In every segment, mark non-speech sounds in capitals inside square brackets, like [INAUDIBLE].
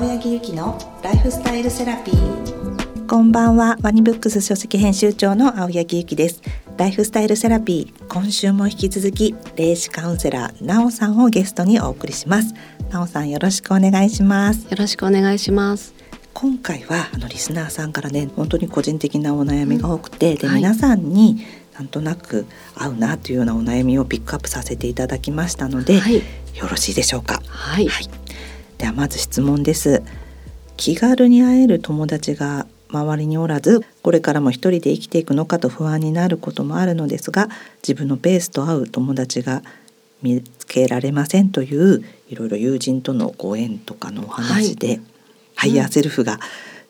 青柳ゆきのライフスタイルセラピー。こんばんは。ワニブックス書籍編集長の青柳ゆきです。ライフスタイルセラピー。今週も引き続き霊視カウンセラーなおさんをゲストにお送りします。なおさんよろしくお願いします。よろしくお願いします。今回はあのリスナーさんからね本当に個人的なお悩みが多くて、うん、で、はい、皆さんになんとなく合うなというようなお悩みをピックアップさせていただきましたので、はい、よろしいでしょうか？はい、はい、ではまず質問です。気軽に会える友達が周りにおらずこれからも一人で生きていくのかと不安になることもあるのですが自分のペースと合う友達が見つけられませんといういろいろ友人とのご縁とかのお話で、はい、ハイヤーセルフが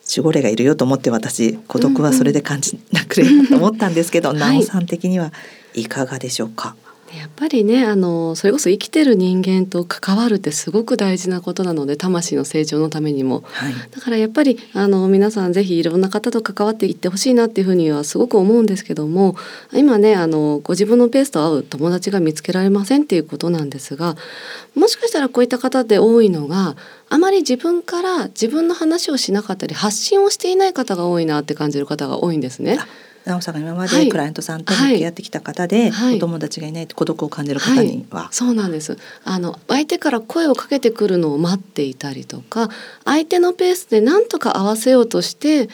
守護霊がいるよと思って私孤独はそれで感じなくれと思ったんですけど、うん。うん、なおさん的にはいかがでしょうか？やっぱりねあのそれこそ生きてる人間と関わるってすごく大事なことなので魂の成長のためにも、はい、だからやっぱりあの皆さんぜひいろんな方と関わっていってほしいなっていうふうにはすごく思うんですけども今ねあのご自分のペースと合う友達が見つけられませんっていうことなんですがもしかしたらこういった方で多いのがあまり自分から自分の話をしなかったり発信をしていない方が多いなって感じる方が多いんですね。なおさんが今までクライアントさんと向き合ってきた方で、はい、お友達がいないと孤独を感じる方に。は、はい、そうなんです。あの相手から声をかけてくるのを待っていたりとか相手のペースで何とか合わせようとして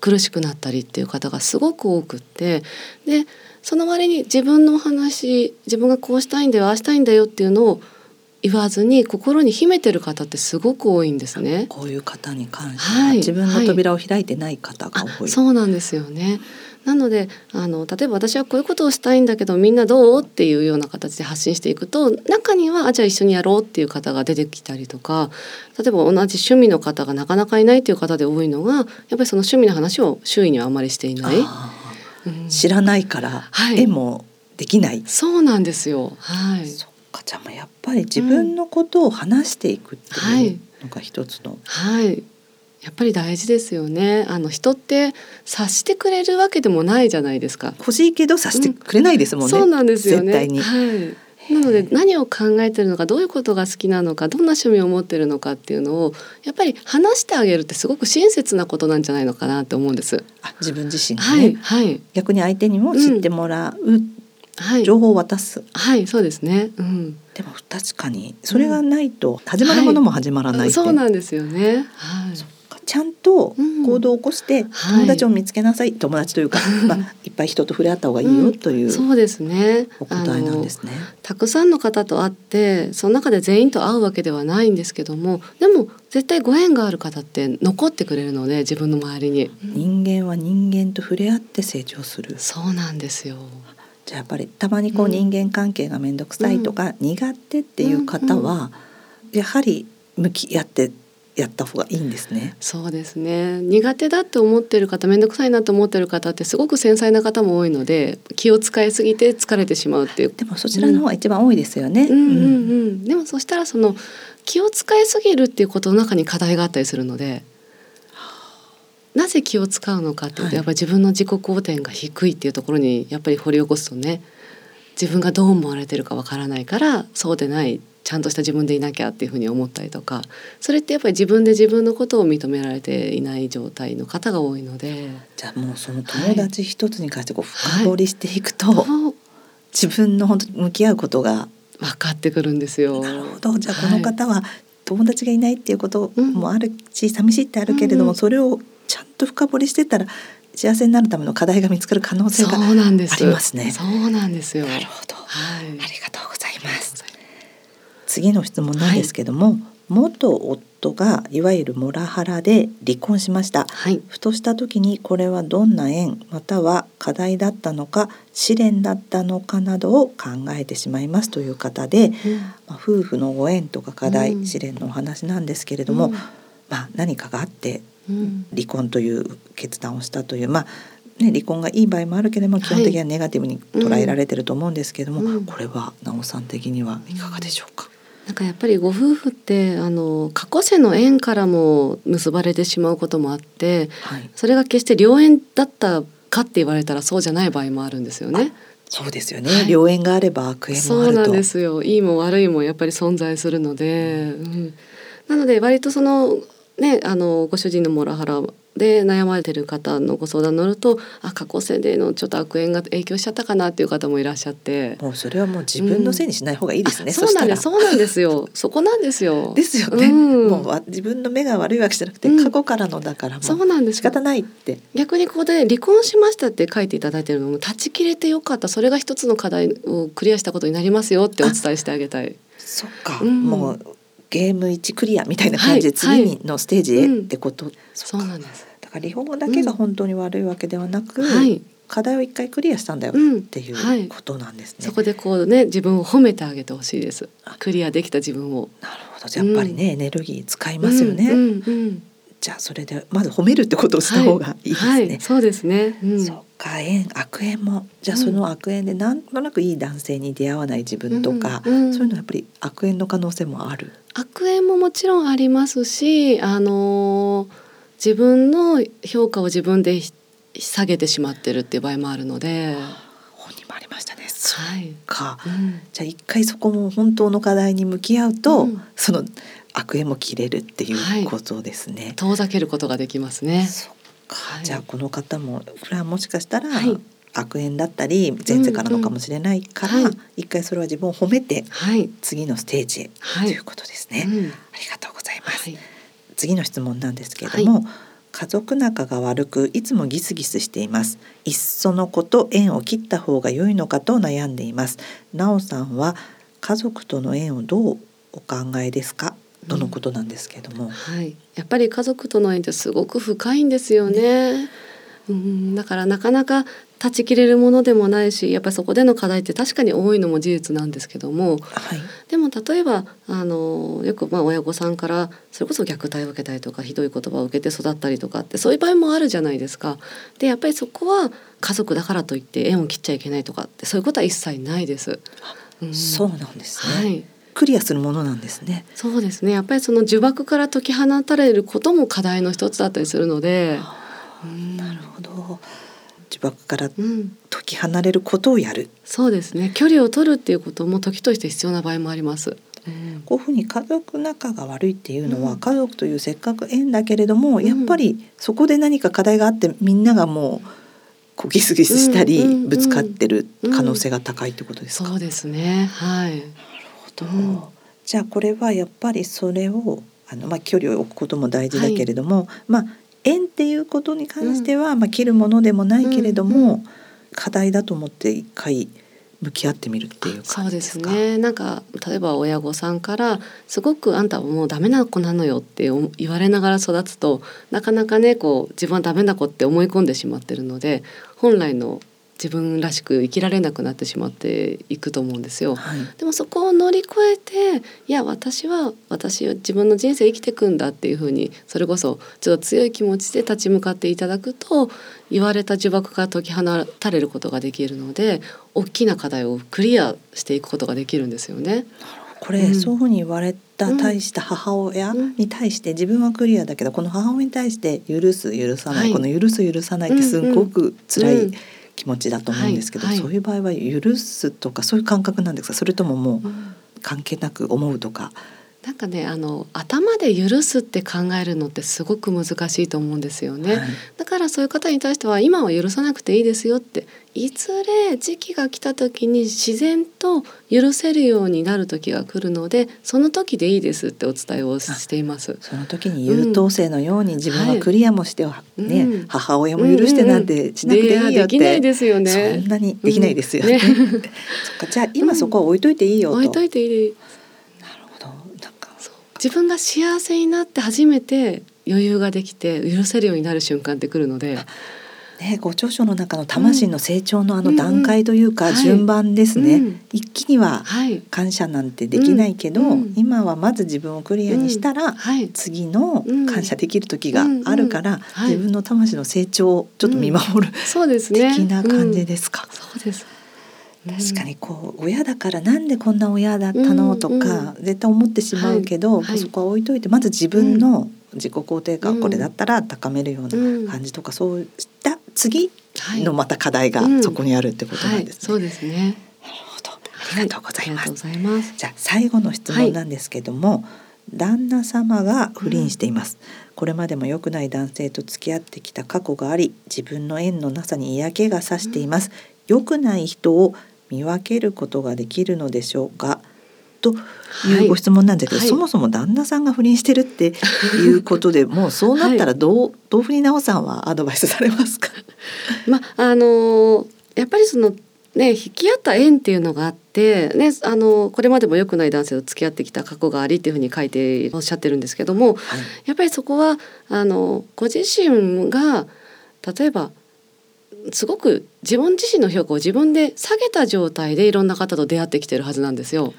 苦しくなったりっていう方がすごく多くってでその割に自分のお話自分がこうしたいんだよああしたいんだよっていうのを言わずに心に秘めてる方ってすごく多いんですね。こういう方に関しては、はい、自分の扉を開いてない方が多い。そうなんですよね。なのであの例えば私はこういうことをしたいんだけどみんなどう？っていうような形で発信していくと中にはあじゃあ一緒にやろうっていう方が出てきたりとか例えば同じ趣味の方がなかなかいないという方で多いのがやっぱりその趣味の話を周囲にはあまりしていない。うん、知らないから、はい、絵もできない。そうなんですよ。はい。そっかじゃあやっぱり自分のことを話していくっていうのが一つの、はい、はいやっぱり大事ですよね。あの人って察してくれるわけでもないじゃないですか。欲しいけど察してくれないですもんね。うん、そうなんですよね。はい。なので何を考えてるのかどういうことが好きなのかどんな趣味を持ってるのかっていうのをやっぱり話してあげるってすごく親切なことなんじゃないのかなって思うんです。あ自分自身がね、はい、はい、逆に相手にも知ってもらう、うん、はい、情報を渡す。はい、そうですね。うん。でも確かにそれがないと始まるものも始まらない、はい、そうなんですよね。はい。ちゃんと行動を起こして友達を見つけなさい、はい、友達というか、[LAUGHS] まあ、いっぱい人と触れ合った方がいいよという、うん、そうですね。お答えなんですね。たくさんの方と会ってその中で全員と会うわけではないんですけどもでも絶対ご縁がある方って残ってくれるので自分の周りに。人間は人間と触れ合って成長する。そうなんですよ。じゃあやっぱりたまにこう人間関係が面倒くさいとか苦手っていう方はやはり向き合ってやった方がいいんですね。そうですね。苦手だって思ってる方、面倒くさいなと思ってる方ってすごく繊細な方も多いので、気を使いすぎて疲れてしまうっていう。でもそちらの方が一番多いですよね。うん、うん、うんうんでもそしたらその気を使いすぎるっていうことの中に課題があったりするので。なぜ気を使うのかっていうと、やっぱり自分の自己肯定が低いっていうところにやっぱり掘り起こすとね自分がどう思われてるかわからないからそうでないちゃんとした自分でいなきゃっていうふうに思ったりとかそれってやっぱり自分で自分のことを認められていない状態の方が多いのでじゃあもうその友達一つに関してこう深掘りしていくと、はい、自分の本当に向き合うことが分かってくるんですよ。なるほどじゃあこの方は友達がいないっていうこともあるし、うん、寂しいってあるけれども、うん、それをちゃんと深掘りしてたら幸せになるための課題が見つかる可能性がありますね。そうなんですよ。なるほど。はい。ありがとうございます。次の質問なんですけども、はい、元夫がいわゆるモラハラで離婚しました、はい、ふとした時にこれはどんな縁または課題だったのか試練だったのかなどを考えてしまいますという方で、うん、まあ、夫婦のご縁とか課題、うん、試練のお話なんですけれども、うん、まあ、何かがあって離婚という決断をしたという、まあね、離婚がいい場合もあるけれども基本的にはネガティブに捉えられてると思うんですけれども、はいこれはなおさん的にはいかがでしょうか、なんかやっぱりご夫婦ってあの過去世の縁からも結ばれてしまうこともあって、はい、それが決して良縁だったかって言われたらそうじゃない場合もあるんですよね。そうですよね、はい、良縁があれば悪縁もそうなんですよ。いいも悪いもやっぱり存在するので、うん、なので割とそのねあのご主人のモラハラで悩まれてる方のご相談に乗るとあ過去性でのちょっと悪縁が影響しちゃったかなっていう方もいらっしゃって。もうそれはもう自分のせいにしない方がいいですね、うん、そうなんですそうなんですよ。そこなんですよ。[LAUGHS] ですよね、うん、もう自分の目が悪いわけじゃなくて、過去からのだからそうなんです。仕方ないって。逆にここで離婚しましたって書いていただいてるのも断ち切れてよかった。それが一つの課題をクリアしたことになりますよってお伝えしてあげたい。そっか、もうゲーム1クリアみたいな感じで次のステージへってこと、そうなんです。か離婚だけが本当に悪いわけではなく、はい、課題を一回クリアしたんだよっていうことなんですね、はい、そこでこうね自分を褒めてあげてほしいです。クリアできた自分を。なるほど。やっぱりね、うん、エネルギー使いますよね、うんうんうん、じゃあそれでまず褒めるってことをした方がいいですね、はいはい、そうですね、うん、そっか縁悪縁も。じゃあその悪縁でなんとなくいい男性に出会わない自分とか、うんうん、そういうのはやっぱり悪縁の可能性もある？悪縁ももちろんありますしあのー自分の評価を自分で下げてしまってるっていう場合もあるので。本にもありましたね。そうか、はいうん、じゃあ一回そこも本当の課題に向き合うと、うん、その悪縁も切れるっていうことですね。はい、遠ざけることができますね。じゃあこの方もこれはもしかしたら、悪縁だったり前世からのかもしれないから、うんうん、一回それは自分を褒めて、はい、次のステージへ、はい、ということですね、うん、ありがとうございます、はい、次の質問なんですけれども、はい、家族仲が悪くいつもギスギスしています。いっそのこと縁を切った方が良いのかと悩んでいます。なおさんは家族との縁をどうお考えですか？とのことなんですけれども、うん、はい、やっぱり家族との縁ってすごく深いんですよね。ねうん、だからなかなか断ち切れるものでもないしやっぱりそこでの課題って確かに多いのも事実なんですけども、はい、でも例えばあのよくまあ親御さんからそれこそ虐待を受けたりとかひどい言葉を受けて育ったりとかってそういう場合もあるじゃないですか。でやっぱりそこは家族だからといって縁を切っちゃいけないとかってそういうことは一切ないです。うん、そうなんですね。はいクリアするものなんですね。そうですね。やっぱりその呪縛から解き放たれることも課題の一つだったりするので。なるほど。縛から解き離れることをやる、うん、そうですね。距離を取るっていうことも時として必要な場合もあります。うん、こういうふうに家族仲が悪いっていうのは、うん、家族というせっかく縁だけれども、やっぱりそこで何か課題があってみんながもうこギスギスしたり、ぶつかってる可能性が高いってことですか、そうですね。はいなるほど、じゃあこれはやっぱりそれをあのまあ距離を置くことも大事だけれども、はい、まあ縁っていうことに関しては、うん、まあ、切るものでもないけれども、うんうん、課題だと思って一回向き合ってみるっていうそうですね。なんか例えば親御さんからすごくあんたはもうダメな子なのよって言われながら育つとなかなかねこう自分はダメな子って思い込んでしまってるので本来の自分らしく生きられなくなってしまっていくと思うんですよ。はい、でもそこを乗り越えていや私は私は自分の人生生きていくんだっていうふうにそれこそちょっと強い気持ちで立ち向かっていただくと言われた呪縛から解き放たれることができるので大きな課題をクリアしていくことができるんですよね。これ、うん、そういうふうに言われた対した母親に対して自分はクリアだけどこの母親に対して許す許さない、はい、この許す許さないってすごく辛い、うん気持ちだと思うんですけど、はいはい、そういう場合は許すとかそういう感覚なんですか？それとももう関係なく思うとか？なんかねあの頭で許すって考えるのってすごく難しいと思うんですよね、はい、だからそういう方に対しては今は許さなくていいですよっていずれ時期が来た時に自然と許せるようになる時が来るのでその時でいいですってお伝えをしています。その時に優等生のように自分はクリアもしては、うん、ね、うん、母親も許してなんてしなくていいよって、うん。うん、できないですよね。そんなにできないですよね。ね、[LAUGHS] そっかじゃあ今そこは置いといていいよと、置いといていい自分が幸せになって初めて余裕ができて許せるようになる瞬間ってくるので。ね、ご著書の中の魂の成長のあの段階というか順番ですね、うん。うんはい、一気には感謝なんてできないけど、うん、今はまず自分をクリアにしたら、次の感謝できる時があるから、自分の魂の成長をちょっと見守る、そうですね、的な感じですか。そうです確かにこう親だからなんでこんな親だったのとか絶対思ってしまうけど、そこは置いといてまず自分の自己肯定感これだったら高めるような感じとか、そうした次のまた課題がそこにあるってことなんですね。そうですね。ありがとうございます。じゃあ最後の質問なんですけども、旦那様が不倫しています、うん、これまでも良くない男性と付き合ってきた過去があり自分の縁のなさに嫌気がさしています、うん、良くない人を見分けることができるのでしょうか？というご質問なんですけど、はい、そもそも旦那さんが不倫してるっていうことで [LAUGHS] もうそうなったらどう、はい、どうになおさんはアドバイスされますか？[LAUGHS] まああのー、やっぱりそのね引き合った縁っていうのがあってねあのこれまでも良くない男性と付き合ってきた過去がありっていうふうに書いておっしゃってるんですけども、はい、やっぱりそこはあのご自身が例えばすごく自分自身の評価を自分で下げた状態でいろんな方と出会ってきてるはずなんですよ。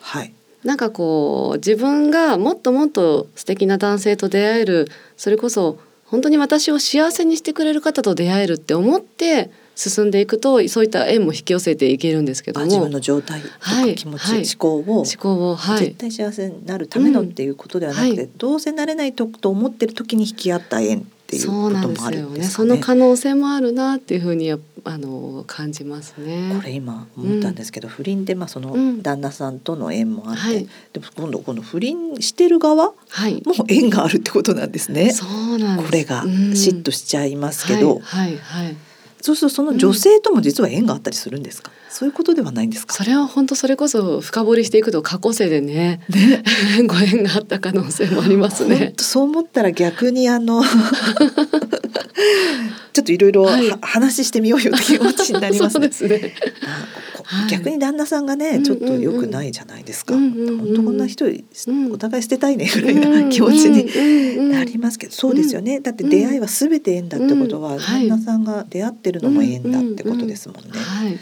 はい、なんかこう自分がもっともっと素敵な男性と出会えるそれこそ本当に私を幸せにしてくれる方と出会えるって思って進んでいくとそういった縁も引き寄せていけるんですけども。自分の状態とか気持ち、はい、思考を思考を、はい、絶対幸せになるためのっていうことではなくて、うんはい、どうせなれないとと思ってる時に引き合った縁っていうこともあるんです、ね、その可能性もあるなっていうふうにあの感じますね。これ今思ったんですけど、うん、不倫でまあその旦那さんとの縁もあって、うん、でも今度この不倫してる側も縁があるってことなんですね。そうなんこれが嫉妬しちゃいますけど。はい、はい、はいそうするとその女性とも実は縁があったりするんですか、うん、そういうことではないんですか？それは本当それこそ深掘りしていくと過去世でねね。[LAUGHS] ご縁があった可能性もありますね。そう思ったら逆にあの [LAUGHS] ちょっといろいろ話してみようよって気持ちになりますね。すね。逆に旦那さんがね、ちょっと良くないじゃないですか。本当こんな人、お互い捨てたいねぐらいな気持ちになりますけど、そうですよね。だって出会いはすべて縁だってことは、旦那さんが出会ってるのも縁だってことですもんね。はい。だ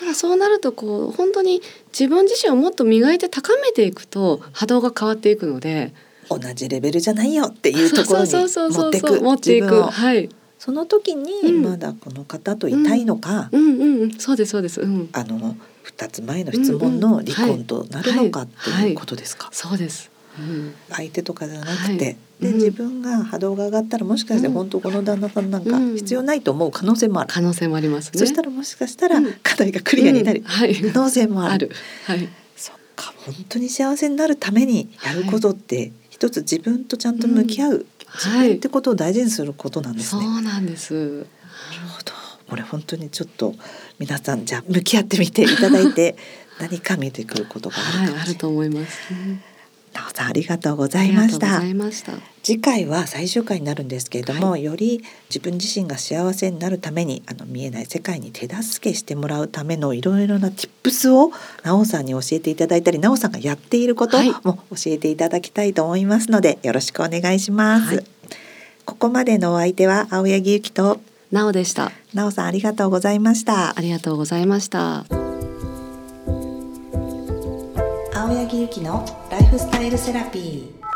からそうなるとこう本当に自分自身をもっと磨いて高めていくと波動が変わっていくので同じレベルじゃないよっていうところに持っていく持っていく。はい。その時にまだこの方といたいのか、うんうんうん、そうですそうです、うん、あの二つ前の質問の離婚となるのかっていうことですか？そうです。うん、相手とかじゃなくて、で自分が波動が上がったらもしかして本当この旦那さんなんか必要ないと思う可能性もある。可能性もあります、ね、そしたらもしかしたら課題がクリアになる可能性もある。はい。そっか本当に幸せになるためにやることって、一つ自分とちゃんと向き合う自分ってことを大事にすることなんですね。そうなんです。なるほど。これ本当にちょっと皆さんじゃあ向き合ってみていただいて [LAUGHS] 何か見えてくることがあるはい、あると思います。なおさんありがとうございました。した次回は最終回になるんですけれども、はい、より自分自身が幸せになるためにあの見えない世界に手助けしてもらうためのいろいろな tips をなおさんに教えていただいたりなおさんがやっていることも教えていただきたいと思いますので、よろしくお願いします。はい、ここまでのお相手は青柳ゆきとなおでした。なおさんありがとうございました。ありがとうございました。きのライフスタイルセラピー。